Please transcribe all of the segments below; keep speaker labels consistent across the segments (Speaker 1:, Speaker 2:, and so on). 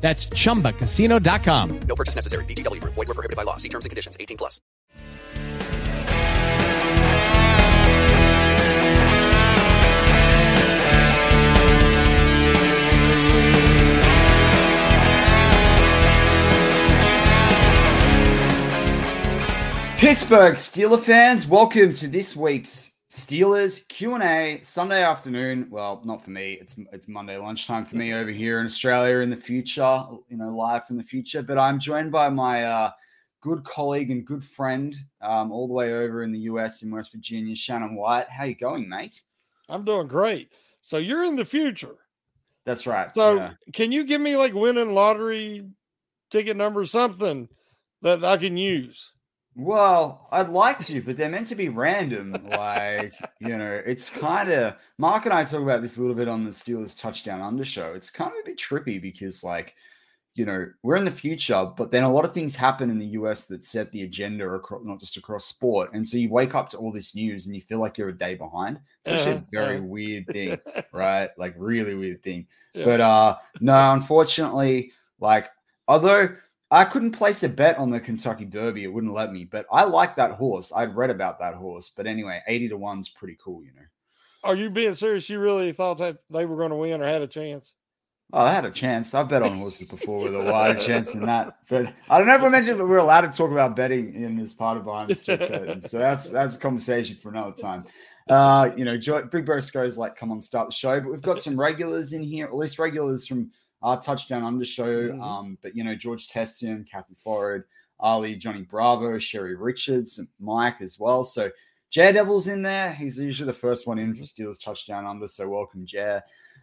Speaker 1: That's chumbacasino.com.
Speaker 2: No purchase necessary. VGW. Void were prohibited by law. See terms and conditions. 18 plus.
Speaker 3: Pittsburgh Steeler fans, welcome to this week's Steelers Q&A Sunday afternoon. Well, not for me. It's it's Monday lunchtime for me over here in Australia in the future, you know, live in the future. But I'm joined by my uh, good colleague and good friend um, all the way over in the US in West Virginia, Shannon White. How you going, mate?
Speaker 4: I'm doing great. So you're in the future.
Speaker 3: That's right.
Speaker 4: So
Speaker 3: yeah.
Speaker 4: can you give me like winning lottery ticket number something that I can use?
Speaker 3: Well, I'd like to, but they're meant to be random. Like, you know, it's kind of Mark and I talk about this a little bit on the Steelers touchdown under show. It's kind of a bit trippy because, like, you know, we're in the future, but then a lot of things happen in the US that set the agenda across, not just across sport. And so you wake up to all this news and you feel like you're a day behind. It's actually
Speaker 4: Uh-huh,
Speaker 3: a very
Speaker 4: uh-huh.
Speaker 3: weird thing, right? Like, really weird thing.
Speaker 4: Yeah.
Speaker 3: But uh no, unfortunately, like, although I couldn't place a bet on the Kentucky Derby. It wouldn't let me, but I like that horse. I'd read about that horse. But anyway, 80 to 1's pretty cool, you know.
Speaker 4: Are you being serious? You really thought that they were going to win or had a chance?
Speaker 3: Oh, I had a chance. I've bet on horses before with a wider chance than that. But I don't know if I mentioned that we're allowed to talk about betting in this part of behind the strict curtains. So that's that's a conversation for another time. Uh, you know, Joy, Big Briscoe's like, come on, start the show. But we've got some regulars in here, at least regulars from our touchdown under show.
Speaker 4: Mhm.
Speaker 3: Um, but you know, George Tessian, Kathy Forward, Ali, Johnny Bravo, Sherry Richards, Mike as well. So Jay Devil's in there. He's usually the first one in for Steelers touchdown under. So welcome, Jay.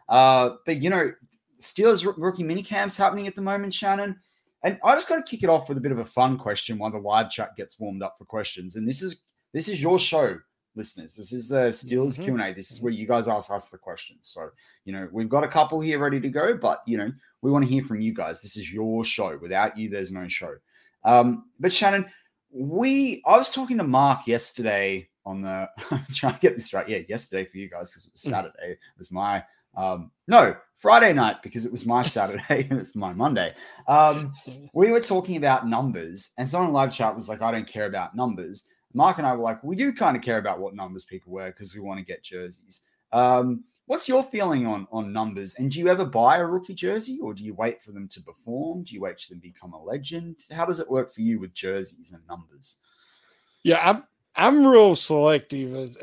Speaker 3: Uh, but you know, Steelers rookie minicamps happening at the moment, Shannon. And I just got to kick it off with a bit of a fun question while the live chat gets warmed up for questions. And this is this is your show, listeners. This is the Steelers
Speaker 4: Mhm.
Speaker 3: Q and A. This is where you guys ask us the questions. So you know we've got a couple here ready to go, but you know we want to hear from you guys. This is your show. Without you, there's no show. Um, but Shannon, we I was talking to Mark yesterday on the I'm trying to get this right. Yeah, yesterday for you guys because it was
Speaker 4: Mm.
Speaker 3: Saturday. It was my um no Friday night because it was my Saturday and it's my Monday. Um we were talking about numbers, and someone in live chat was like, I don't care about numbers. Mark and I were like, we do kind of care about what numbers people wear because we want to get jerseys. Um, what's your feeling on on numbers? And do you ever buy a rookie jersey, or do you wait for them to perform? Do you wait for them to become a legend? How does it work for you with jerseys and numbers?
Speaker 4: Yeah, I'm I'm real selective.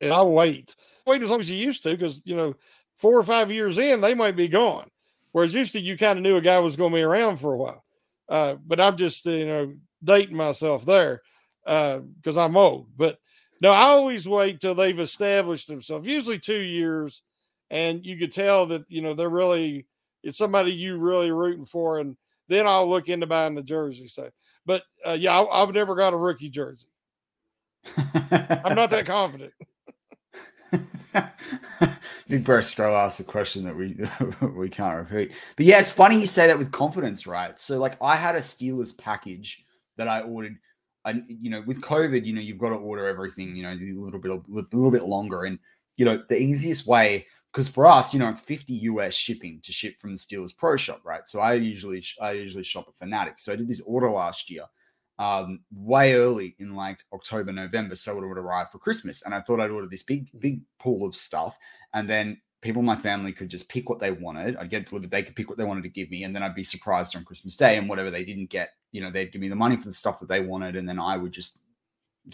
Speaker 4: And I wait. Wait as long as you used to, because you know, four or five years in, they might be gone. Whereas used to you kind of knew a guy was going to be around for a while. Uh, but I'm just you know dating myself there because uh, I'm old. But no, I always wait till they've established themselves. Usually two years, and you could tell that you know they're really it's somebody you really rooting for, and then I'll look into buying the jersey. So, but uh, yeah, I, I've never got a rookie jersey. I'm not that confident.
Speaker 3: Big Bro Scroll asked a question that we we can't repeat. But yeah, it's funny you say that with confidence, right? So like I had a Steelers package that I ordered. And you know, with COVID, you know, you've got to order everything, you know, a little bit a little bit longer. And you know, the easiest way, because for us, you know, it's 50 US shipping to ship from the Steelers Pro Shop, right? So I usually I usually shop at Fanatics. So I did this order last year um, way early in like October, November, so it would arrive for Christmas. And I thought I'd order this big, big pool of stuff, and then people in my family could just pick what they wanted. I'd get delivered. They could pick what they wanted to give me, and then I'd be surprised on Christmas Day. And whatever they didn't get, you know, they'd give me the money for the stuff that they wanted, and then I would just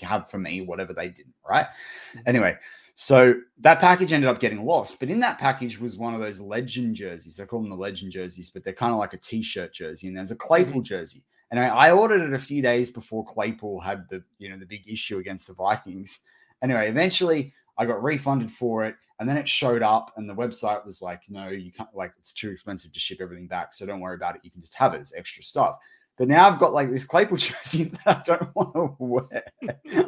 Speaker 3: have for me whatever they didn't. Right. Mm-hmm. Anyway, so that package ended up getting lost. But in that package was one of those legend jerseys. I call them the legend jerseys, but they're kind of like a t-shirt jersey, and there's a Claypool mm-hmm. And I, I, ordered it a few days before Claypool had the you know the big issue against the Vikings. Anyway, eventually I got refunded for it, and then it showed up, and the website was like, "No, you can't. Like, it's too expensive to ship everything back, so don't worry about it. You can just have it as extra stuff." But now I've got like this Claypool jersey that I don't want to wear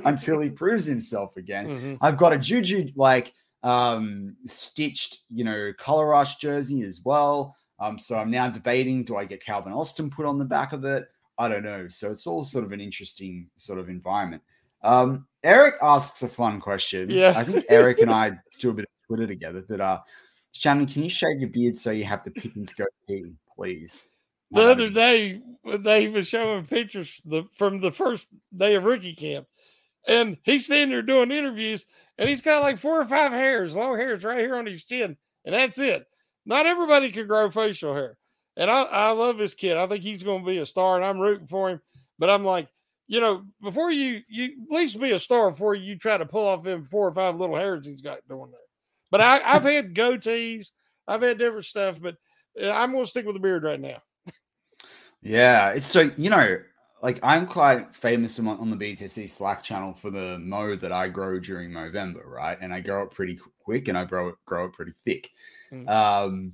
Speaker 3: until he proves himself again. Mm-hmm. I've got a Juju like um stitched, you know, color rush jersey as well. Um, so I'm now debating: do I get Calvin Austin put on the back of it? I don't know. So it's all sort of an interesting sort of environment. Um, Eric asks a fun question.
Speaker 4: Yeah.
Speaker 3: I think Eric and I do a bit of Twitter together. But uh, Shannon, can you shave your beard so you have the Pickens goatee, please?
Speaker 4: The other day, when they was showing pictures the, from the first day of rookie camp, and he's standing there doing interviews, and he's got like four or five hairs, long hairs right here on his chin, and that's it. Not everybody can grow facial hair. And I, I love this kid. I think he's going to be a star, and I'm rooting for him. But I'm like, you know, before you you at least be a star before you try to pull off them four or five little hairs he's got doing there. But I, I've had goatees, I've had different stuff, but uh, I'm going to stick with the beard right now.
Speaker 3: yeah, it's so you know, like I'm quite famous on the BTSC Slack channel for the mo that I grow during November, right? And I grow it pretty quick, and I grow it grow it pretty thick. Mm. Um,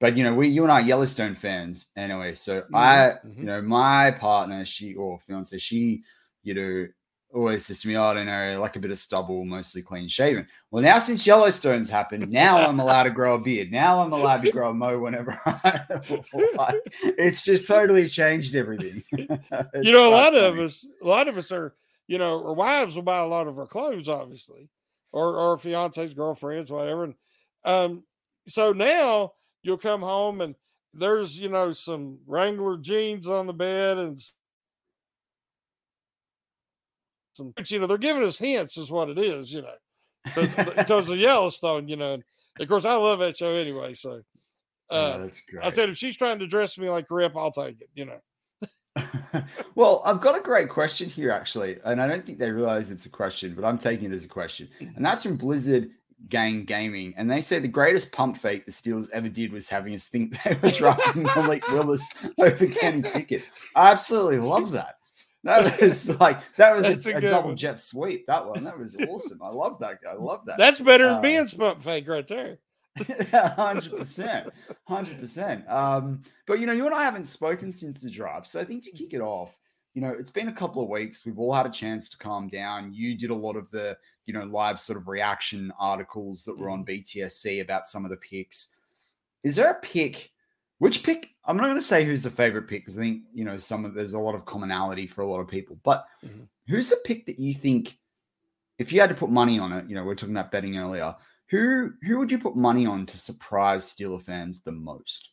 Speaker 3: but you know, we you and I Yellowstone fans anyway. So mm-hmm. I, mm-hmm. you know, my partner, she or fiance, she, you know, always says to me, oh, I don't know, like a bit of stubble, mostly clean shaven. Well, now since Yellowstone's happened, now I'm allowed to grow a beard. Now I'm allowed to grow a mo whenever I like. It's just totally changed everything.
Speaker 4: you know, a lot funny. of us, a lot of us are, you know, our wives will buy a lot of our clothes, obviously, or our fiancés, girlfriends, whatever. And um, so now you'll come home and there's you know some Wrangler jeans on the bed and some you know they're giving us hints is what it is you know because of Yellowstone you know and of course I love that show anyway so uh, oh, I said if she's trying to dress me like Rip I'll take it you know.
Speaker 3: well, I've got a great question here, actually, and I don't think they realize it's a question, but I'm taking it as a question, and that's from Blizzard Gang Gaming, and they say the greatest pump fake the Steelers ever did was having us think they were drafting Malik Willis over Kenny Pickett. I absolutely love that. That was like that was a, a, a double one. jet sweep. That one that was awesome. I love that. I love that.
Speaker 4: That's better than uh, being pump fake right there.
Speaker 3: Hundred percent, hundred percent. Um, but you know, you and I haven't spoken since the draft, so I think to kick it off, you know, it's been a couple of weeks. We've all had a chance to calm down. You did a lot of the, you know, live sort of reaction articles that were on mm-hmm. BTSC about some of the picks. Is there a pick? Which pick? I'm not going to say who's the favorite pick because I think, you know, some of there's a lot of commonality for a lot of people. But mm-hmm. who's the pick that you think, if you had to put money on it, you know, we are talking about betting earlier, who who would you put money on to surprise Steeler fans the most?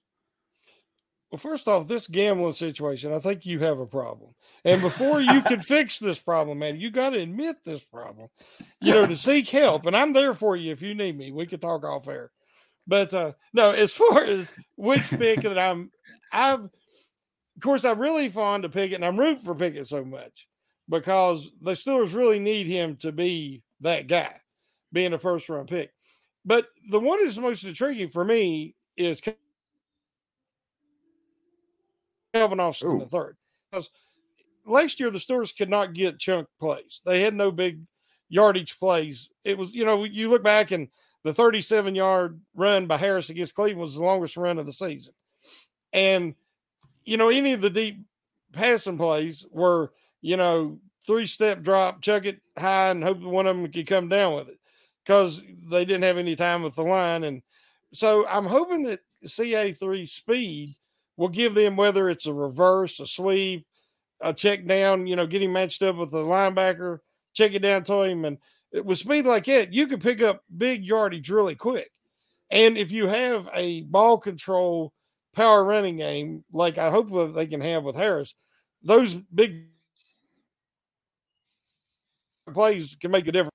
Speaker 4: Well, first off, this gambling situation, I think you have a problem. And before you can fix this problem, man, you got to admit this problem, you know, to seek help. And I'm there for you if you need me. We could talk off air. But uh, no, as far as which pick that I'm, I've, of course, I'm really fond of Pickett and I'm rooting for Pickett so much because the Steelers really need him to be that guy, being a first round pick. But the one that's most intriguing for me is Calvin Austin
Speaker 3: Ooh.
Speaker 4: the third. Because last year the Steelers could not get chunk plays. They had no big yardage plays. It was, you know, you look back and the 37 yard run by Harris against Cleveland was the longest run of the season. And, you know, any of the deep passing plays were, you know, three step drop, chuck it high, and hope one of them could come down with it because they didn't have any time with the line. And so I'm hoping that CA3 speed will give them whether it's a reverse, a sweep, a check down, you know, getting matched up with the linebacker, check it down to him. And with speed like that, you can pick up big yardage really quick. And if you have a ball control power running game, like I hope that they can have with Harris, those big plays can make a difference.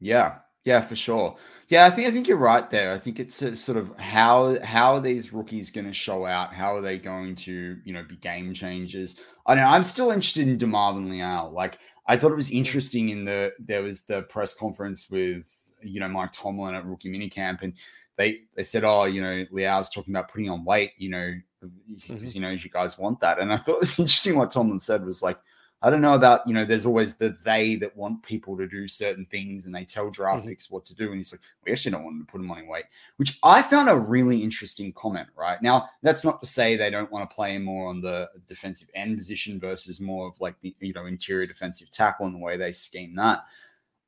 Speaker 3: Yeah, yeah, for sure. Yeah, I think I think you're right there. I think it's a, sort of how how are these rookies going to show out? How are they going to you know be game changers? I know I'm still interested in Demarvin Leal. Like I thought it was mm. interesting in the there was the press conference with you know Mike Tomlin at rookie minicamp and they they said oh you know Leal's talking about putting on weight you know mm-hmm. because you know you guys want that and I thought it was interesting what Tomlin said was like I don't know about, you know, there's always the they that want people to do certain things and they tell draft
Speaker 4: Mhm.
Speaker 3: picks what to do. And he's like, we actually don't want them to put them on weight, which I found a really interesting comment, right? Now, that's not to say they don't want to play more on the defensive end position versus more of like the, you know, interior defensive tackle and the way they scheme that.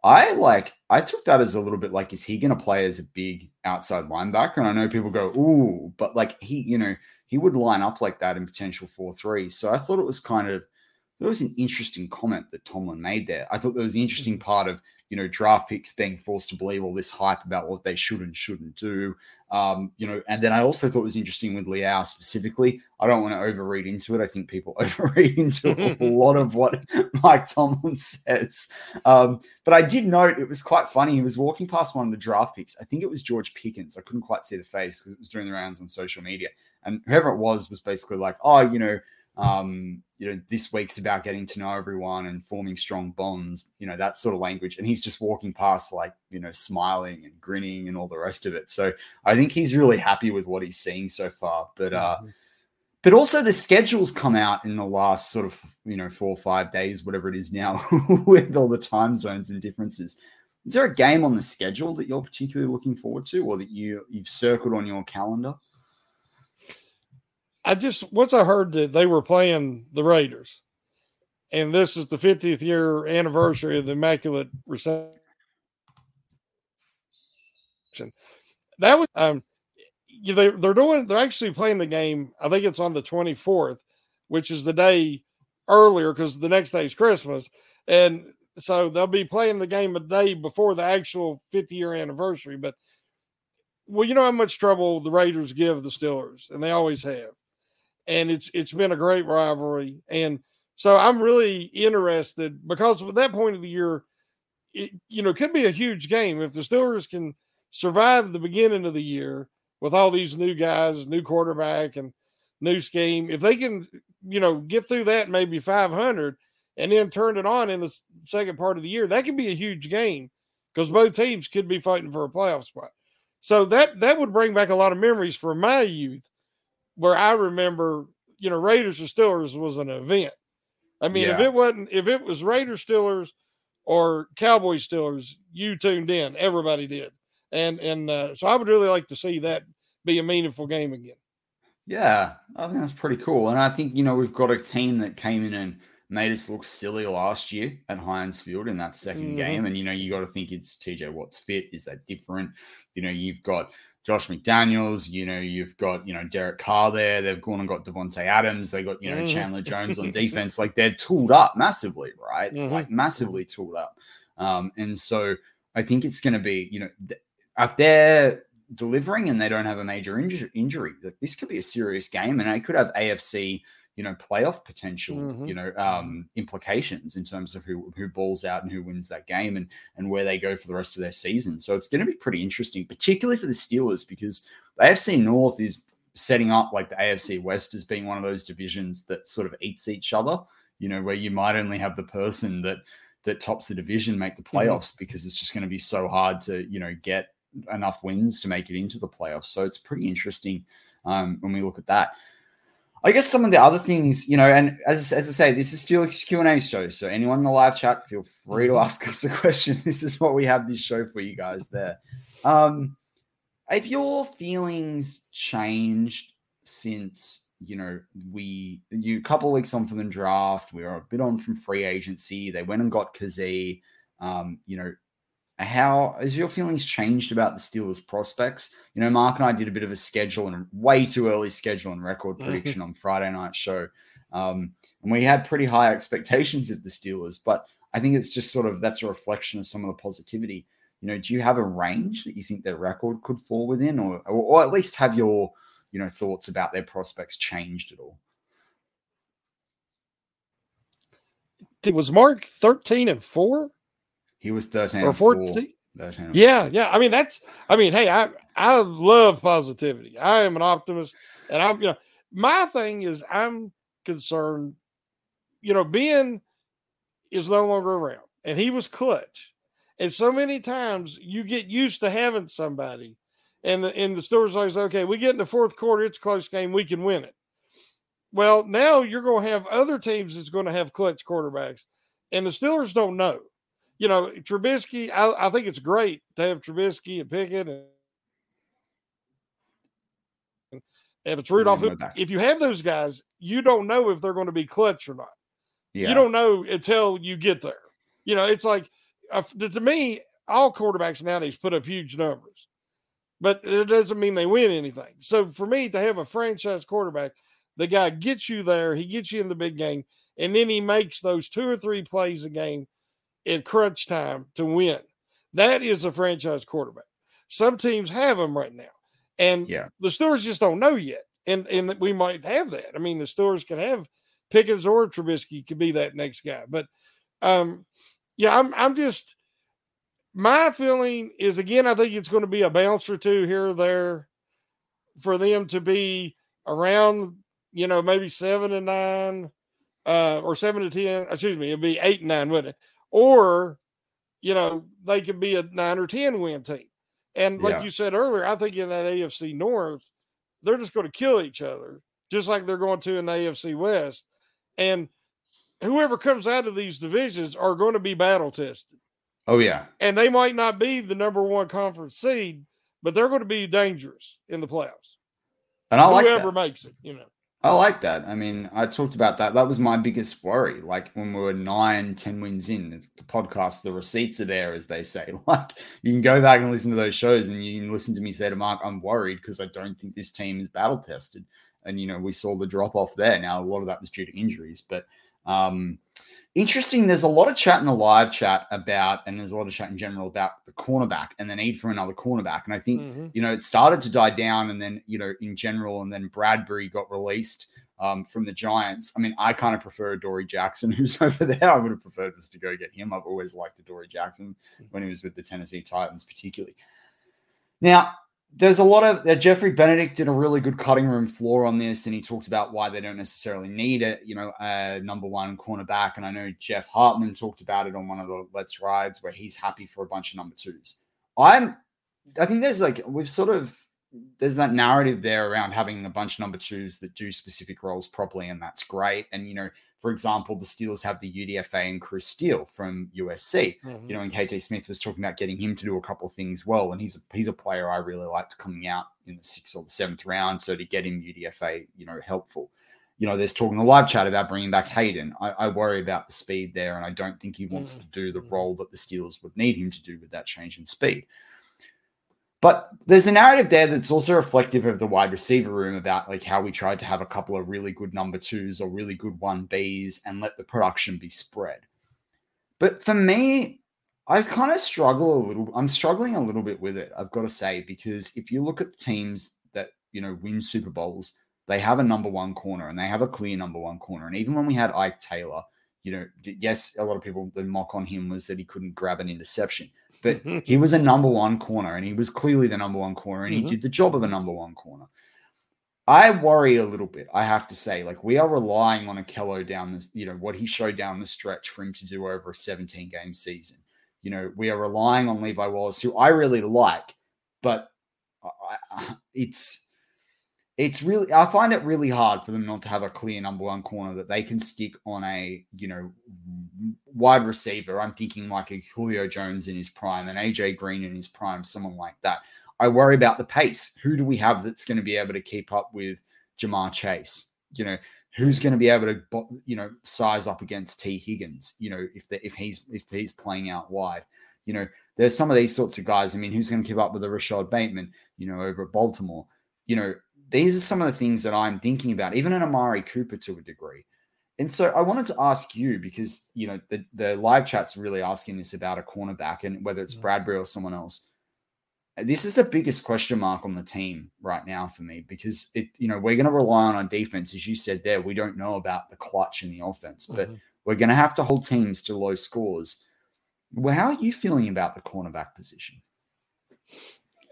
Speaker 3: I like, I took that as a little bit like, is he going to play as a big outside linebacker? And I know people go, ooh, but like he, you know, he would line up like that in potential 4 3. So I thought it was kind of, there was an interesting comment that Tomlin made there. I thought there was an interesting part of you know draft picks being forced to believe all this hype about what they should and shouldn't do. Um, you know, and then I also thought it was interesting with Leal specifically. I don't want to overread into it. I think people overread into a lot of what Mike Tomlin says. Um, but I did note it was quite funny. He was walking past one of the draft picks. I think it was George Pickens. I couldn't quite see the face because it was doing the rounds on social media. And whoever it was was basically like, oh, you know, um, you know, this week's about getting to know everyone and forming strong bonds, you know, that sort of language. And he's just walking past, like, you know, smiling and grinning and all the rest of it. So I think he's really happy with what he's seeing so far. But, uh, but also the schedules come out in the last sort of, you know, four or five days, whatever it is now, with all the time zones and differences. Is there a game on the schedule that you're particularly looking forward to or that you, you've circled on your calendar?
Speaker 4: I just once I heard that they were playing the Raiders, and this is the 50th year anniversary of the Immaculate Reception. That was um, they, they're doing. They're actually playing the game. I think it's on the 24th, which is the day earlier because the next day is Christmas, and so they'll be playing the game a day before the actual 50 year anniversary. But well, you know how much trouble the Raiders give the Steelers, and they always have and it's it's been a great rivalry. And so I'm really interested because at that point of the year, it you know could be a huge game if the Steelers can survive the beginning of the year with all these new guys, new quarterback, and new scheme. If they can, you know, get through that maybe 500 and then turn it on in the second part of the year, that could be a huge game because both teams could be fighting for a playoff spot. So that that would bring back a lot of memories for my youth where I remember, you know, Raiders or Steelers was an event. I mean, if it wasn't, if it was Raiders Steelers or Cowboys Steelers, you tuned in. Everybody did, and and uh, so I would really like to see that be a meaningful game again.
Speaker 3: Yeah, I think that's pretty cool. And I think, you know, we've got a team that came in and made us look silly last year at Heinz Field in that 2nd
Speaker 4: Mhm.
Speaker 3: game. And, you know, you got to think it's TJ Watt's fit. Is that different? You know, you've got Josh McDaniels, you know, you've got, you know, Derek Carr there. They've gone and got Davante Adams. They got, you know,
Speaker 4: Mhm.
Speaker 3: Chandler Jones on defense. Like they're tooled up massively, right?
Speaker 4: Mhm.
Speaker 3: Like massively tooled up. Um, and so I think it's going to be, you know, th- if they're delivering and they don't have a major inju- injury, that this could be a serious game and it could have AFC, you know, playoff potential,
Speaker 4: Mhm.
Speaker 3: you know, um, implications in terms of who who balls out and who wins that game and and where they go for the rest of their season. So it's going to be pretty interesting, particularly for the Steelers because the AFC North is setting up like the AFC West as being one of those divisions that sort of eats each other. You know, where you might only have the person that that tops the division make the playoffs because it's just going to be so hard to you know get enough wins to make it into the playoffs. So it's pretty interesting um, when we look at that. I guess some of the other things, you know, and as, as I say, this is still a Q&A show. So anyone in the live chat, feel free to
Speaker 4: Mm-hmm.
Speaker 3: ask us a question. This is what we have this show for you guys there. Um, have your feelings changed since, you know, we, you a couple weeks on from the draft, we were a bit on from free agency. They went and got Kazee. Um, you know, how has your feelings changed about the Steelers prospects? You know, Mark and I did a bit of a schedule and way too early schedule and record prediction on Friday night show. Um, and we had pretty high expectations of the Steelers, but I think it's just sort of that's a reflection of some of the positivity. You know, do you have a range that you think their record could fall within, or or, or at least have your you know thoughts about their prospects changed at all?
Speaker 4: It was Mark 13 and 4
Speaker 3: He was 13
Speaker 4: or
Speaker 3: and four,
Speaker 4: 14.
Speaker 3: 13 and
Speaker 4: Yeah, yeah. I mean, that's I mean, hey, I I love positivity. I am an optimist and I'm you know, my thing is I'm concerned, you know, Ben is no longer around and he was clutch. And so many times you get used to having somebody and the and the store's like, okay, we get in the fourth quarter, it's a close game, we can win it. Well, now you're going to have other teams that's going to have clutch quarterbacks, and the Steelers don't know. You know, Trubisky, I, I think it's great to have Trubisky and Pickett and if it's Rudolph, if you have those guys, you don't know if they're going to be clutch or not.
Speaker 3: Yeah.
Speaker 4: You don't know until you get there. You know, it's like uh, to me, all quarterbacks nowadays put up huge numbers, but it doesn't mean they win anything. So for me to have a franchise quarterback, the guy gets you there, he gets you in the big game, and then he makes those two or three plays a game in crunch time to win. That is a franchise quarterback. Some teams have them right now, and
Speaker 3: Yeah.
Speaker 4: the Steelers just don't know yet. And and that we might have that. I mean, the Steelers could have Pickens or Trubisky could be that next guy. But um, yeah, I'm I'm just my feeling is again, I think it's going to be a bounce or two here or there for them to be around, you know, maybe seven and nine, uh, or seven to ten. Excuse me, it'd be eight and nine, wouldn't it? Or, you know, they could be a nine or ten win team. And like
Speaker 3: Yeah.
Speaker 4: you said earlier, I think in that AFC North, they're just going to kill each other, just like they're going to in the AFC West. And whoever comes out of these divisions are going to be battle tested.
Speaker 3: Oh yeah.
Speaker 4: And they might not be the number one conference seed, but they're going to be dangerous in the playoffs.
Speaker 3: And I like
Speaker 4: Whoever
Speaker 3: that.
Speaker 4: makes it, you know.
Speaker 3: I like that. I mean, I talked about that. That was my biggest worry. Like when we were nine, 10 wins in, the podcast, the receipts are there, as they say. Like you can go back and listen to those shows and you can listen to me say to Mark, I'm worried because I don't think this team is battle tested. And, you know, we saw the drop off there. Now, a lot of that was due to injuries, but um, interesting. There's a lot of chat in the live chat about, and there's a lot of chat in general about the cornerback and the need for another cornerback. And I think
Speaker 4: Mhm.
Speaker 3: you know, it started to die down, and then you know, in general, and then Bradberry got released um, from the Giants. I mean, I kind of prefer Dory Jackson, who's over there. I would have preferred us to go get him. I've always liked the Dory Jackson when he was with the Tennessee Titans, particularly. Now, there's a lot of uh, Jeffrey Benedict did a really good cutting room floor on this, and he talked about why they don't necessarily need it, you know, a number one cornerback. And I know Jeff Hartman talked about it on one of the Let's Rides, where he's happy for a bunch of number twos. I'm I think there's like we've sort of there's that narrative there around having a bunch of number twos that do specific roles properly, and that's great. And you know, for example, the Steelers have the UDFA and Chris Steele from USC.
Speaker 4: Mhm.
Speaker 3: You know, and KT Smith was talking about getting him to do a couple of things well, and he's a he's a player I really liked coming out in the sixth or the seventh round. So to get him UDFA, you know, helpful. You know, there's talking in the live chat about bringing back Haden. I, I worry about the speed there, and I don't think he wants
Speaker 4: Mm.
Speaker 3: to do the role that the Steelers would need him to do with that change in speed. But there's a narrative there that's also reflective of the wide receiver room about like how we tried to have a couple of really good number twos or really good one Bs and let the production be spread. But for me, I kind of struggle a little. I'm struggling a little bit with it. I've got to say because if you look at the teams that you know win Super Bowls, they have a number one corner and they have a clear number one corner. And even when we had Ike Taylor, you know, yes, a lot of people the mock on him was that he couldn't grab an interception, but he was a number one corner and he was clearly the number one corner and
Speaker 4: Mhm.
Speaker 3: he did the job of a number one corner. I worry a little bit, I have to say. Like, we are relying on Ahkello down this, you know, what he showed down the stretch for him to do over a 17 game season. You know, we are relying on Levi Wallace, who I really like, but I, I- it's it's really I find it really hard for them not to have a clear number one corner that they can stick on a you know wide receiver. I'm thinking like a Julio Jones in his prime, and AJ Green in his prime, someone like that. I worry about the pace. Who do we have that's going to be able to keep up with Ja'Marr Chase? You know, who's going to be able to you know size up against Tee Higgins? You know, if the, if he's if he's playing out wide, you know, there's some of these sorts of guys. I mean, who's going to keep up with the Rashod Bateman? You know, over at Baltimore. You know, these are some of the things that I'm thinking about, even an Amari Cooper to a degree. And so I wanted to ask you because you know the, the live chat's really asking this about a cornerback and whether it's Bradberry or someone else. This is the biggest question mark on the team right now for me because it you know we're going to rely on our defense as you said there. We don't know about the clutch in the offense, but mm-hmm. we're going to have to hold teams to low scores. Well, how are you feeling about the cornerback position?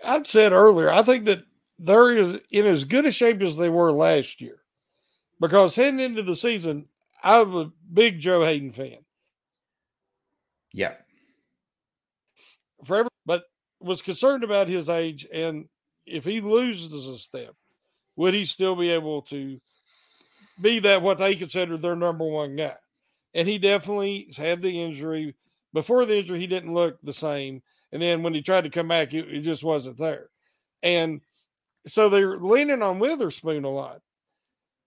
Speaker 4: I'd said earlier, I think that they're in as good a shape as they were last year. Because heading into the season, I'm a big Joe Haden fan.
Speaker 3: Yeah.
Speaker 4: Forever, but was concerned about his age and if he loses a step, would he still be able to be that what they consider their number one guy? And he definitely had the injury. Before the injury, he didn't look the same. And then when he tried to come back, it, it just wasn't there. And so they're leaning on Witherspoon a lot.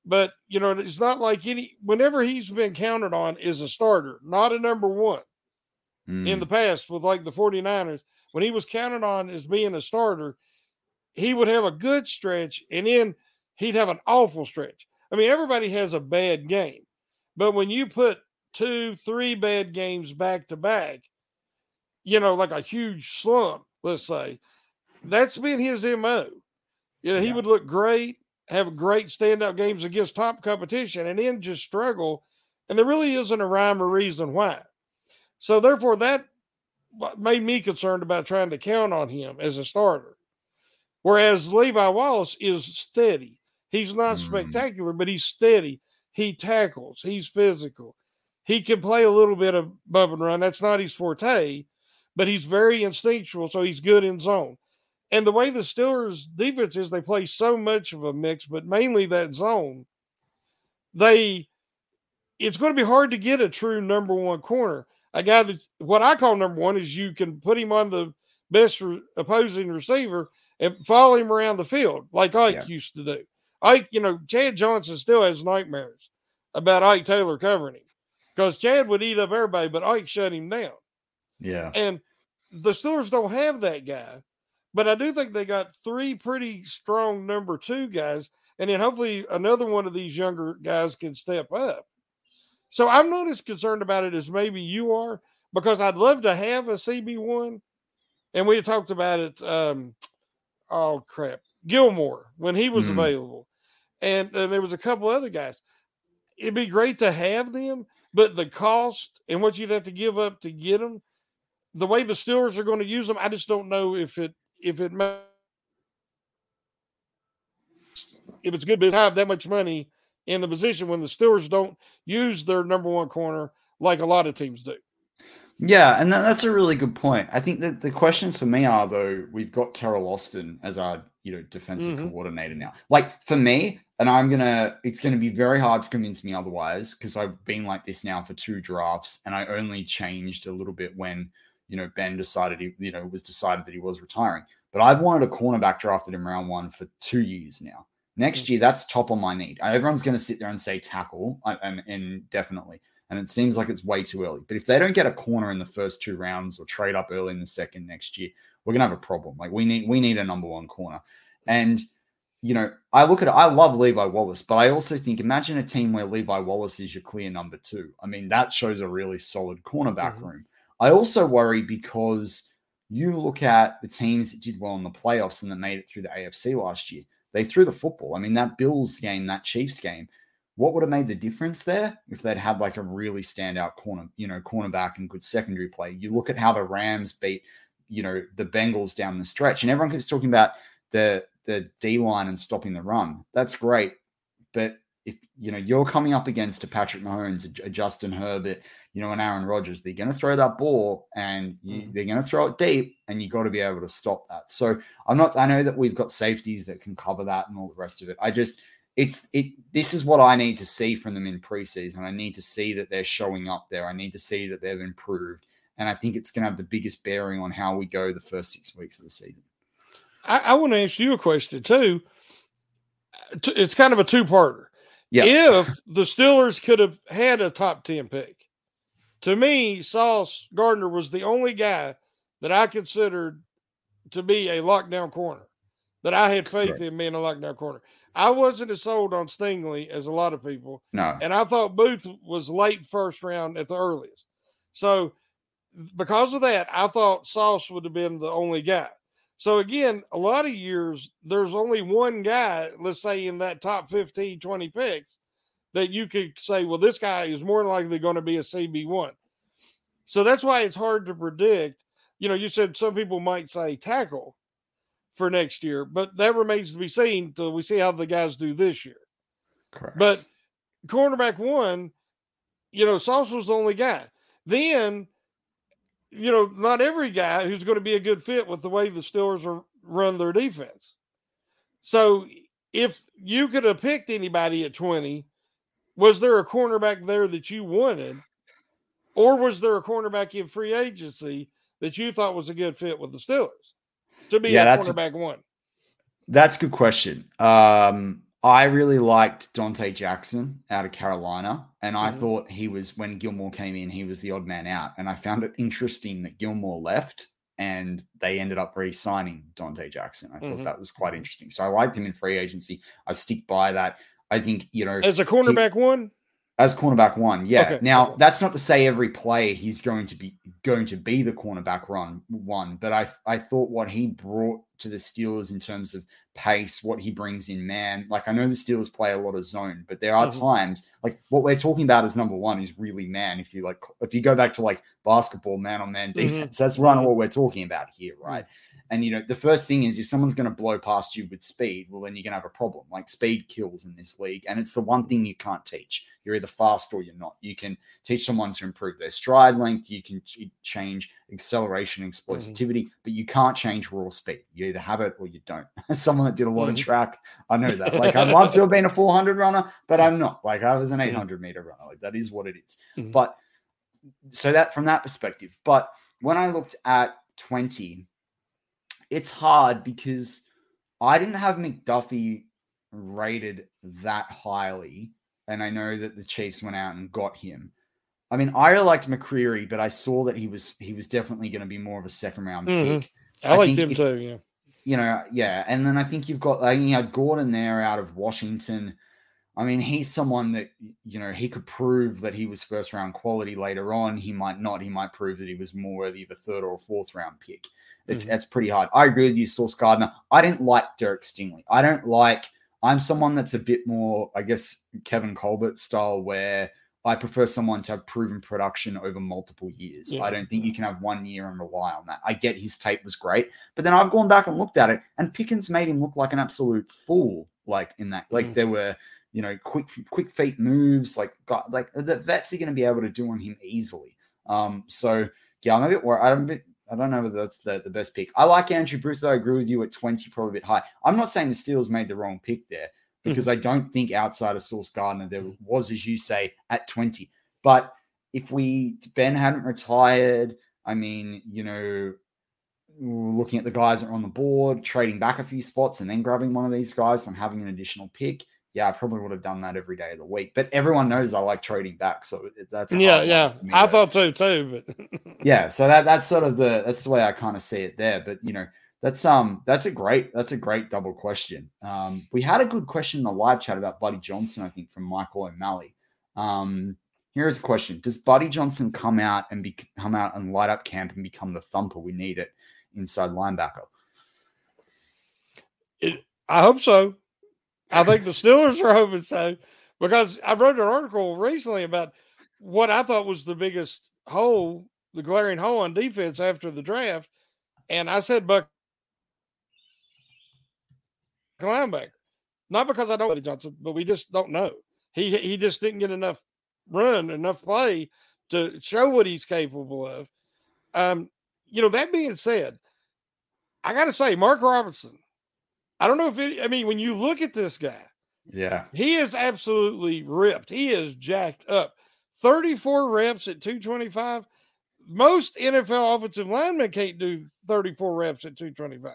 Speaker 4: But, you know, it's not like any, whenever he's been counted on is a starter, not a number one mm. in the past with like the 49ers, when he was counted on as being a starter, he would have a good stretch and then he'd have an awful stretch. I mean, everybody has a bad game, but when you put two, three bad games back to back, you know, like a huge slump, let's say, that's been his MO. You know, he would look great, have great standout games against top competition, and then just struggle. And there really isn't a rhyme or reason why. So therefore, that made me concerned about trying to count on him as a starter. Whereas Levi Wallace is steady. He's not mm. spectacular, but he's steady. He tackles. He's physical. He can play a little bit of bump and run. That's not his forte, but he's very instinctual, so he's good in zone. And the way the Steelers defense is, they play so much of a mix, but mainly that zone. They, it's going to be hard to get a true number one corner. A guy that what I call number one is you can put him on the best re- opposing receiver and follow him around the field like Ike yeah. used to do. Ike, you know, Chad Johnson still has nightmares about Ike Taylor covering him because Chad would eat up everybody, but Ike shut him down.
Speaker 3: Yeah.
Speaker 4: And the Steelers don't have that guy. But I do think they got three pretty strong number two guys, and then hopefully another one of these younger guys can step up. So I'm not as concerned about it as maybe you are, because I'd love to have a CB1. And we talked about it. Um, oh crap, Gilmore when he was mm-hmm. available, and, and there was a couple other guys. It'd be great to have them, but the cost and what you'd have to give up to get them, the way the Steelers are going to use them, I just don't know if it if it if it's good business, have that much money in the position when the Steelers don't use their number one corner like a lot of teams do.
Speaker 3: Yeah, and that, that's a really good point. I think that the questions for me are though we've got Teryl Austin as our you know defensive mm-hmm. coordinator now. Like for me, and I'm gonna it's gonna be very hard to convince me otherwise because I've been like this now for two drafts and I only changed a little bit when you know, Ben decided he, you know, was decided that he was retiring. But I've wanted a cornerback drafted in round one for two years now. Next mm. year, that's top on my need. Everyone's going to sit there and say tackle, and, and definitely. And it seems like it's way too early. But if they don't get a corner in the first two rounds or trade up early in the second next year, we're gonna have a problem. Like we need we need a number one corner. And you know, I look at it, I love Levi Wallace, but I also think imagine a team where Levi Wallace is your clear number two. I mean, that shows a really solid cornerback mm-hmm. room. I also worry because you look at the teams that did well in the playoffs and that made it through the AFC last year. They threw the football. I mean, that Bills game, that Chiefs game, what would have made the difference there if they'd had like a really standout corner, you know, cornerback and good secondary play? You look at how the Rams beat, you know, the Bengals down the stretch, and everyone keeps talking about the the D line and stopping the run. That's great, but if you know you're coming up against a Patrick Mahomes, a, Justin Herbert, you know, an Aaron Rodgers, they're going to throw that ball and you,
Speaker 4: Mhm.
Speaker 3: they're going to throw it deep, and you got to be able to stop that. So I'm not. I know that we've got safeties that can cover that and all the rest of it. I just it's it. This is what I need to see from them in preseason. I need to see that they're showing up there. I need to see that they've improved, and I think it's going to have the biggest bearing on how we go the first six weeks of the season.
Speaker 4: I, I want to ask you a question too. It's kind of a two-parter.
Speaker 3: Yeah.
Speaker 4: If the Steelers could have had a top 10 pick, to me, Sauce Gardner was the only guy that I considered to be a lockdown corner, that I had faith in being a lockdown corner. I wasn't as sold on Stingley as a lot of people.
Speaker 3: No,
Speaker 4: And I thought Booth was late first round at the earliest. So because of that, I thought Sauce would have been the only guy. So again, a lot of years there's only one guy, let's say in that top 15, 20 picks, that you could say, well, this guy is more than likely going to be a CB1. So that's why it's hard to predict. You know, you said some people might say tackle for next year, but that remains to be seen till we see how the guys do this year.
Speaker 3: correct.
Speaker 4: But cornerback one, you know, Sauce was the only guy. Then, you know, not every guy who's going to be a good fit with the way the Steelers are run their defense. So if you could have picked anybody at 20, was there a cornerback there that you wanted? Or was there a cornerback in free agency that you thought was a good fit with the Steelers to be
Speaker 3: Yeah,
Speaker 4: a cornerback one?
Speaker 3: That's a good question. Um, I really liked Donte Jackson out of Carolina, and I
Speaker 4: Mhm.
Speaker 3: thought he was when Gilmore came in, he was the odd man out. And I found it interesting that Gilmore left and they ended up re-signing Donte Jackson. I thought
Speaker 4: Mhm.
Speaker 3: that was quite interesting. So I liked him in free agency. I stick by that. I think you know
Speaker 4: As a cornerback one?
Speaker 3: As cornerback one, yeah.
Speaker 4: Okay,
Speaker 3: Now that's not to say every play he's going to be going to be the cornerback run one, but I I thought what he brought to the Steelers in terms of pace, what he brings in man. Like I know the Steelers play a lot of zone, but there are
Speaker 4: Mhm.
Speaker 3: times like what we're talking about is number one is really man. If you like, if you go back to like basketball, man on man defense, that's run mm-hmm. what we're talking about here, right? Mm. And you know, the first thing is if someone's going to blow past you with speed, well, then you're going to have a problem. Like speed kills in this league, and it's the one thing you can't teach. You're either fast or you're not. You can teach someone to improve their stride length. You can ch- change acceleration, and explosivity, but you can't change raw speed. You either have it or you don't. As someone that did a lot
Speaker 4: Mhm.
Speaker 3: of track, I know that. Like I'd love to have been a 400 runner, but I'm not. Like I was an 800 meter runner. Like that is what it is.
Speaker 4: Mhm.
Speaker 3: But so that from that perspective. But when I looked at 20, it's hard because I didn't have McDuffie rated that highly. And I know that the Chiefs went out and got him. I mean, I liked McCreary, but I saw that he was he was definitely going to be more of a second round
Speaker 4: Mhm.
Speaker 3: pick.
Speaker 4: I,
Speaker 3: I
Speaker 4: liked him
Speaker 3: if-
Speaker 4: too. Yeah.
Speaker 3: You know, yeah. And then I think you've got like, you had Gordon there out of Washington. I mean, he's someone that you know he could prove that he was first round quality later on. He might not. He might prove that he was more worthy of a third or a fourth round pick. It's
Speaker 4: Mhm.
Speaker 3: that's pretty hard. I agree with you, Sauce Gardner. I didn't like Derek Stingley. I don't like. I'm someone that's a bit more, I guess, Kevin Colbert style, where I prefer someone to have proven production over multiple years.
Speaker 4: Yeah.
Speaker 3: I don't think you can have one year and rely on that. I get his tape was great, but then I've gone back and looked at it, and Pickens made him look like an absolute fool. Like in that, like
Speaker 4: Mhm.
Speaker 3: there were, you know, quick, quick feet moves. Like, got like the vets are going to be able to do on him easily. Um, so yeah, I'm a bit worried. I'm a bit. I don't know whether that's the, the best pick. I like Andrew Bruce. Though. I agree with you at 20, probably a bit high. I'm not saying the Steelers made the wrong pick there hmm. because I don't think outside of Sauce Gardner there was, as you say, at 20. But if we Ben hadn't retired, I mean, you know, looking at the guys that are on the board, trading back a few spots, and then grabbing one of these guys and having an additional pick. Yeah, I probably would have done that every day of the week. But everyone knows I like trading back, so that's
Speaker 4: Yeah, yeah. I
Speaker 3: to-
Speaker 4: thought so too, but
Speaker 3: yeah so that that's sort of the that's the way i kind of see it there but you know that's um that's a great that's a great double question um we had a good question in the live chat about buddy johnson i think from michael o'malley um here's a question does buddy johnson come out and be come out and light up camp and become the thumper we need it inside linebacker
Speaker 4: it, I hope so. I think the Steelers are hoping so because I wrote an article recently about what I thought was the biggest hole, the glaring hole on defense after the draft, and I said Buck linebacker. Not because I don't Buddy Johnson, but we just don't know. He he just didn't get enough run, enough play to show what he's capable of. Um, you know, that being said, I got to say, Mark Robinson, I don't know if it, I mean, when you look at this guy,
Speaker 3: Yeah.
Speaker 4: he is absolutely ripped. He is jacked up. 34 reps at 225. Most NFL offensive linemen can't do 34 reps at 225.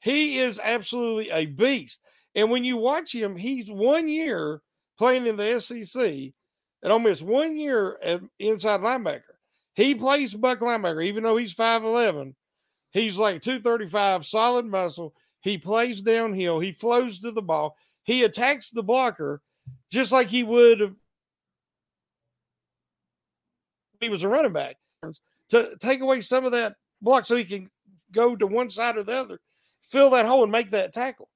Speaker 4: He is absolutely a beast. And when you watch him, he's one year playing in the SEC and almost one year at inside linebacker. He plays buck linebacker, even though he's 5'11. He's like 235, solid muscle. He plays downhill. He flows to the ball. He attacks the blocker just like he would have he was a running back to take away some of that block so he can go to one side or the other, fill that hole and make that tackle.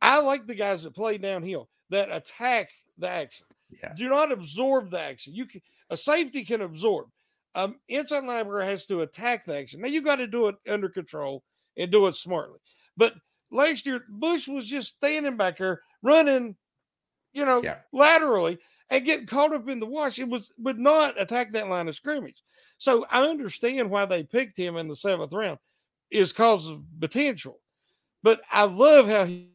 Speaker 4: I like the guys that play downhill that attack the action.
Speaker 3: Yeah.
Speaker 4: Do not absorb the action. You can a safety can absorb. Um, inside linebacker has to attack the action. Now you got to do it under control and do it smartly. But last year, Bush was just standing back there running, you know,
Speaker 3: Yeah.
Speaker 4: laterally and getting caught up in the wash. It was would not attack that line of scrimmage. So I understand why they picked him in the seventh round is cause of potential. But I love how he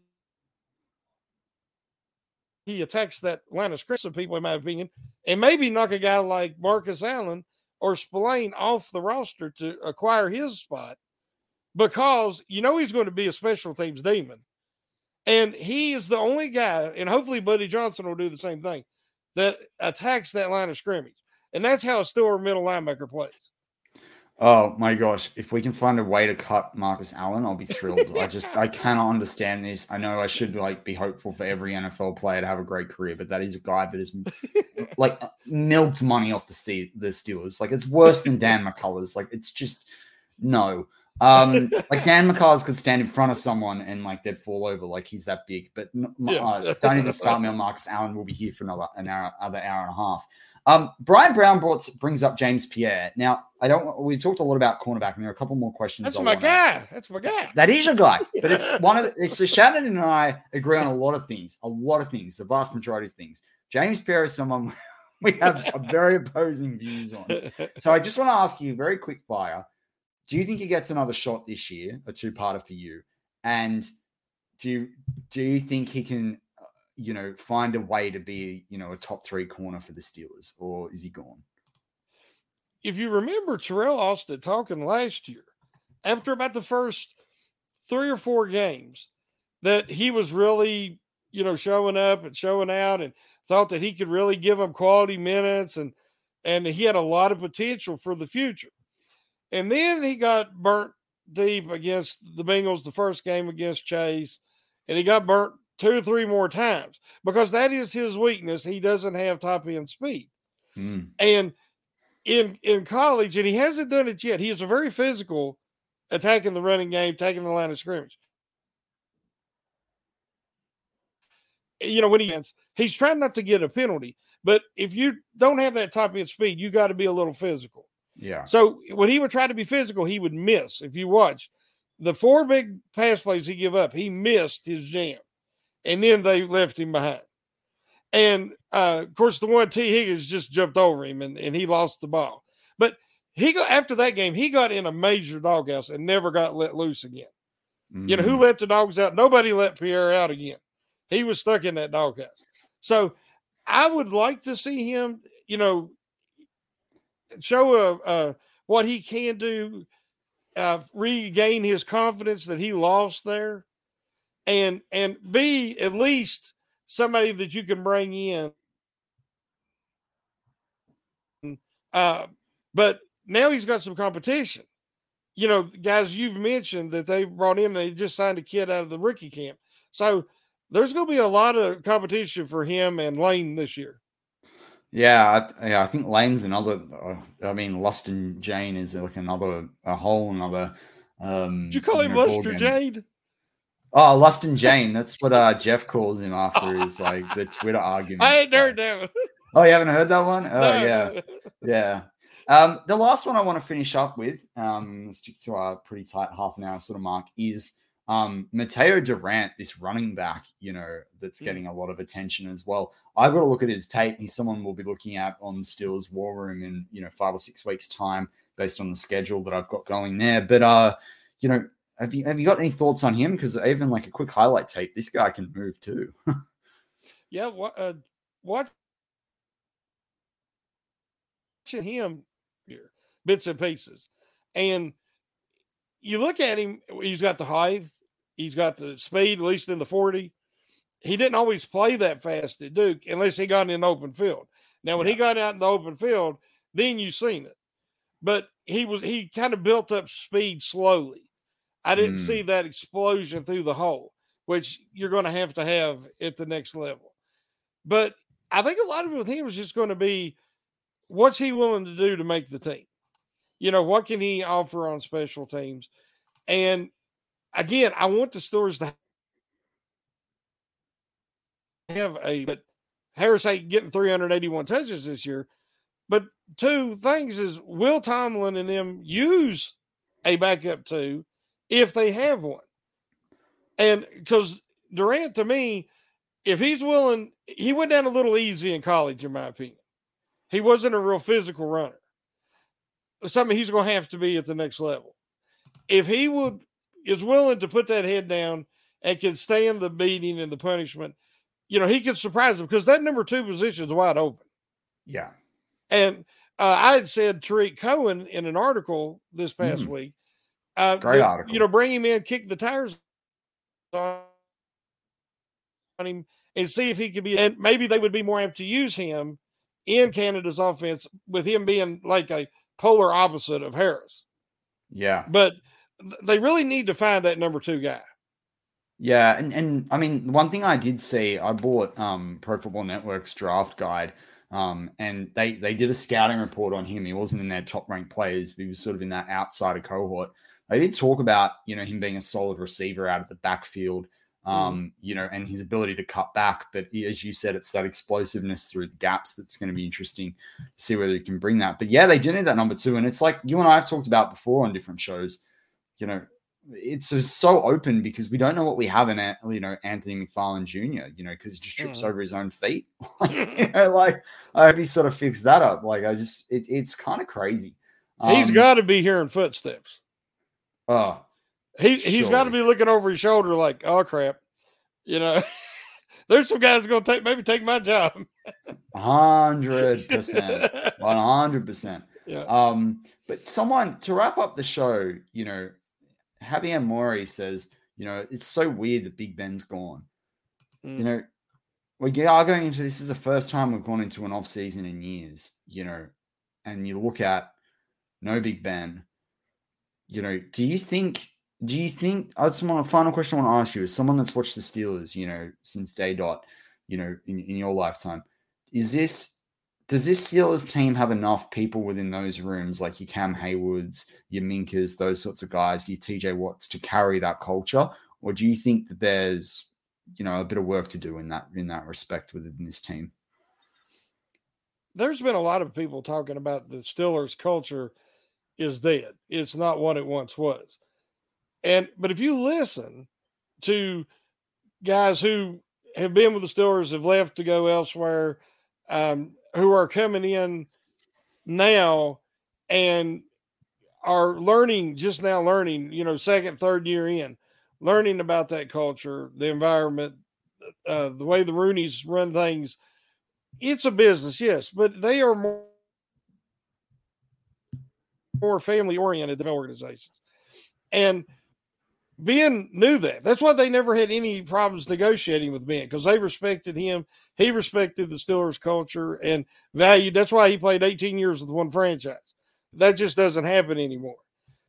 Speaker 4: he attacks that line of scrimmage, some people, in my opinion, and maybe knock a guy like Marcus Allen or Spillane off the roster to acquire his spot because you know he's going to be a special teams demon. And he is the only guy, and hopefully Buddy Johnson will do the same thing, that attacks that line of scrimmage. And that's how a Stiller middle linebacker plays.
Speaker 3: Oh my gosh! If we can find a way to cut Marcus Allen, I'll be thrilled. I just I cannot understand this. I know I should like be hopeful for every NFL player to have a great career, but that is a guy that is like milked money off the Ste- the Steelers. Like it's worse than Dan McCullers. Like it's just no. Um, like Dan McCullers could stand in front of someone and like they'd fall over. Like he's that big. But
Speaker 4: Yeah.
Speaker 3: uh, don't even start me on Marcus Allen. We'll be here for another an hour, other hour and a half. Um, Brian Brown brought, brings up James Pierre. Now, I don't. We talked a lot about cornerback, and there are a couple more questions.
Speaker 4: That's
Speaker 3: I
Speaker 4: my guy. That's my guy.
Speaker 3: That is your guy, but it's one of. The, it's so Shannon and I agree on a lot of things. A lot of things. The vast majority of things. James Pierre is someone we have a very opposing views on. So I just want to ask you very quick fire. Do you think he gets another shot this year, a two-parter for you? And do you do you think he can, uh, you know, find a way to be, you know, a top three corner for the Steelers, or is he gone?
Speaker 4: if you remember Teryl Austin talking last year, after about the first three or four games, that he was really, you know, showing up and showing out and thought that he could really give them quality minutes and and he had a lot of potential for the future. And then he got burnt deep against the Bengals the first game against Chase, and he got burnt two or three more times because that is his weakness. He doesn't have top end speed.
Speaker 3: Hmm.
Speaker 4: And in in college, and he hasn't done it yet. He is a very physical, attacking the running game, taking the line of scrimmage. You know, when he ends, he's trying not to get a penalty, but if you don't have that top end speed, you got to be a little physical.
Speaker 3: Yeah.
Speaker 4: So when he would try to be physical, he would miss. If you watch the four big pass plays he give up, he missed his jam, and then they left him behind. And uh, of course, the one Tee Higgins just jumped over him, and, and he lost the ball. But he got after that game, he got in a major doghouse and never got let loose again. You know who
Speaker 3: Mm.
Speaker 4: let the dogs out? Nobody let Pierre out again. He was stuck in that doghouse. So I would like to see him, you know, show a, uh what he can do, uh, regain his confidence that he lost there, and and be at least somebody that you can bring in. Uh, but now he's got some competition. You know, guys, you've mentioned that they brought in, they just signed a kid out of the rookie camp. So there's going to be a lot of competition for him and Layne this year.
Speaker 3: Yeah, I, yeah, I think Layne's another. Uh, I mean, Lust and Jane is like another, a whole another. Um,
Speaker 4: Did you call him
Speaker 3: Lust
Speaker 4: Luster Jane?
Speaker 3: Oh, Lust and Jane. That's what uh, Jeff calls him after his like the Twitter argument.
Speaker 4: I ain't heard that one.
Speaker 3: Oh, you haven't heard that one? Oh,
Speaker 4: No.
Speaker 3: yeah, yeah. Um, the last one I want to finish up with, um, stick to our pretty tight half an hour sort of mark, is Um, Mataeo Durant, this running back, you know, that's
Speaker 4: Mm.
Speaker 3: getting a lot of attention as well. I've got to look at his tape. He's someone we'll be looking at on Steelers War Room in you know five or six weeks' time, based on the schedule that I've got going there. But uh, you know, have you have you got any thoughts on him? Because even like a quick highlight tape, this guy can move too.
Speaker 4: Yeah, what uh, watching him here, bits and pieces, and you look at him. He's got the height, he's got the speed, at least in the forty. He didn't always play that fast at Duke unless he got in the open field. Now, when he got out in the open field, then you seen it. But he was he kind of built up speed slowly. I didn't
Speaker 3: Mm.
Speaker 4: see that explosion through the hole, which you're going to have to have at the next level. But I think a lot of it with him is just going to be what's he willing to do to make the team? You know, what can he offer on special teams? And again, I want the stores to have a but Harris ain't getting 381 touches this year. But two things is will Tomlin and them use a backup two if they have one? And because Durant to me, if he's willing, he went down a little easy in college, in my opinion. He wasn't a real physical runner. Something he's going to have to be at the next level. If he would is willing to put that head down and can stand the beating and the punishment, you know, he can surprise them because that number two position is wide open.
Speaker 3: yeah,
Speaker 4: And uh, I had said Tarik Cohen in an article this past
Speaker 3: Mm.
Speaker 4: week. Uh,
Speaker 3: Great
Speaker 4: that,
Speaker 3: article.
Speaker 4: You know, bring him in, kick the tires on him, and see if he could be. And maybe they would be more apt to use him in Canada's offense with him being like a polar opposite of Harris.
Speaker 3: yeah.
Speaker 4: But they really need to find that number two guy.
Speaker 3: Yeah, and, and I mean one thing I did see, I bought um Pro Football Network's draft guide. Um, and they they did a scouting report on him. He wasn't in their top ranked players, but he was sort of in that outsider cohort. They did talk about, you know, him being a solid receiver out of the backfield, um, you know, and his ability to cut back. But as you said, it's that explosiveness through the gaps that's going to be interesting to see whether he can bring that. But yeah, they do need that number two. And it's like you and I have talked about before on different shows, you know, it's so open because we don't know what we have in you know Anthony McFarland Jr. You know because he just trips
Speaker 4: Mhm.
Speaker 3: over his own feet. you know, like I hope he sort of fixed that up. Like I just it, it's kind of crazy.
Speaker 4: He's got to be hearing footsteps.
Speaker 3: oh
Speaker 4: He he's got to be looking over his shoulder like, oh crap, you know. There's some guys going to take maybe take my job.
Speaker 3: hundred percent, one hundred percent.
Speaker 4: Yeah.
Speaker 3: Um, but someone to wrap up the show, you know, Javier Mori says, you know, it's so weird that Big Ben's gone.
Speaker 4: Mm.
Speaker 3: You know, we are going into this is the first time we've gone into an off season in years, you know, and you look at no Big Ben. You know, do you think? Do you think? I just want a final question I want to ask you as someone that's watched the Steelers, you know, since day dot, you know, in, in your lifetime, is this does this Steelers team have enough people within those rooms, like your Cam Heywards, your Minkahs, those sorts of guys, your TJ Watts, to carry that culture, or do you think that there's, you know, a bit of work to do in that in that respect within this team?
Speaker 4: There's been a lot of people talking about the Steelers culture is dead. It's not what it once was. And but if you listen to guys who have been with the Steelers, have left to go elsewhere, um, who are coming in now and are learning just now learning, you know, second, third year in, learning about that culture, the environment, uh, the way the Rooneys run things. It's a business, yes, but they are more more family oriented than organizations. And Ben knew that. That's why they never had any problems negotiating with Ben because they respected him. He respected the Steelers culture and valued. That's why he played 18 years with one franchise. That just doesn't happen anymore.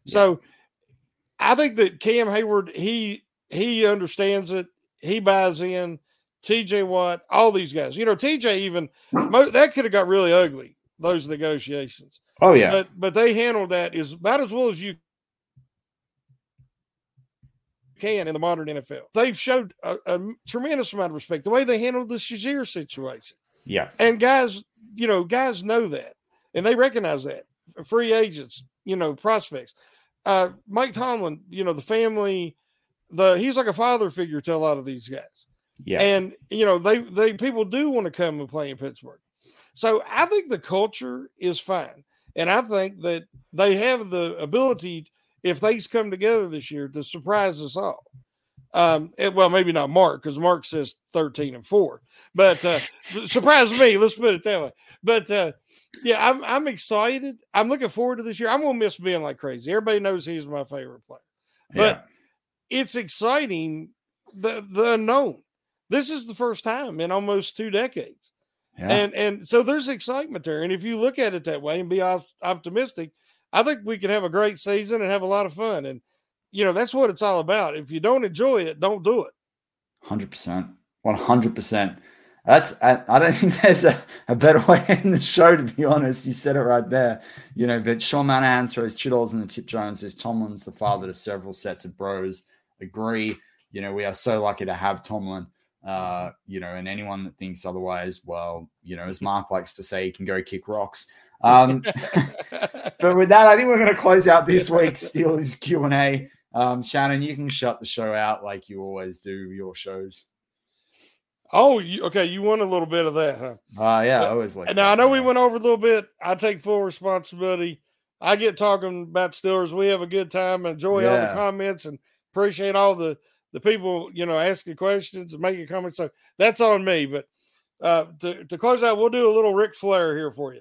Speaker 4: So I think that Cam Heyward, he he understands it. He buys in. TJ Watt, all these guys. You know, TJ even that could have got really ugly. Those negotiations.
Speaker 3: Oh yeah,
Speaker 4: But but they handled that as about as well as you can in the modern NFL. They've showed a, a tremendous amount of respect. The way they handled the Shazier situation,
Speaker 3: yeah,
Speaker 4: and guys, you know, guys know that, and they recognize that. Free agents, you know, prospects. Uh, Mike Tomlin, you know, the family the he's like a father figure to a lot of these guys.
Speaker 3: Yeah.
Speaker 4: And you know, they they people do want to come and play in Pittsburgh. So I think the culture is fine. And I think that they have the ability, if things come together this year, to surprise us all. Um, it, well, maybe not Mark, because Mark says 13 and 4, but uh, surprise me, let's put it that way. But uh, yeah, I'm I'm excited. I'm looking forward to this year. I'm gonna miss Ben like crazy. Everybody knows he's my favorite player. But
Speaker 3: yeah.
Speaker 4: it's exciting the the unknown. This is the first time in almost two decades.
Speaker 3: Yeah.
Speaker 4: And and so there's excitement there. And if you look at it that way and be op- optimistic, I think we can have a great season and have a lot of fun. And you know that's what it's all about. If you don't enjoy it, don't do it.
Speaker 3: Hundred percent, one hundred percent. That's I, I don't think there's a, a better way end the show. To be honest, you said it right there. You know, but Sean Manahan throws dollars in the tip and says Tomlin's the father to several sets of bros. Agree. You know, we are so lucky to have Tomlin. Uh, you know, and anyone that thinks otherwise, well, you know, as Mark likes to say, he can go kick rocks. Um, but with that, I think we're going to close out this week's Steelers Q and A. Um, Shannon, you can shut the show out like you always do your shows.
Speaker 4: Oh, you, okay. You want a little bit of that, huh?
Speaker 3: Uh, yeah, I always like.
Speaker 4: Now I know we went over a little bit. I take full responsibility. I get talking about Steelers. We have a good time. Enjoy all the comments and appreciate all the the people you know asking questions and making comments. So that's on me. But uh, to to close out, we'll do a little Ric Flair here for you.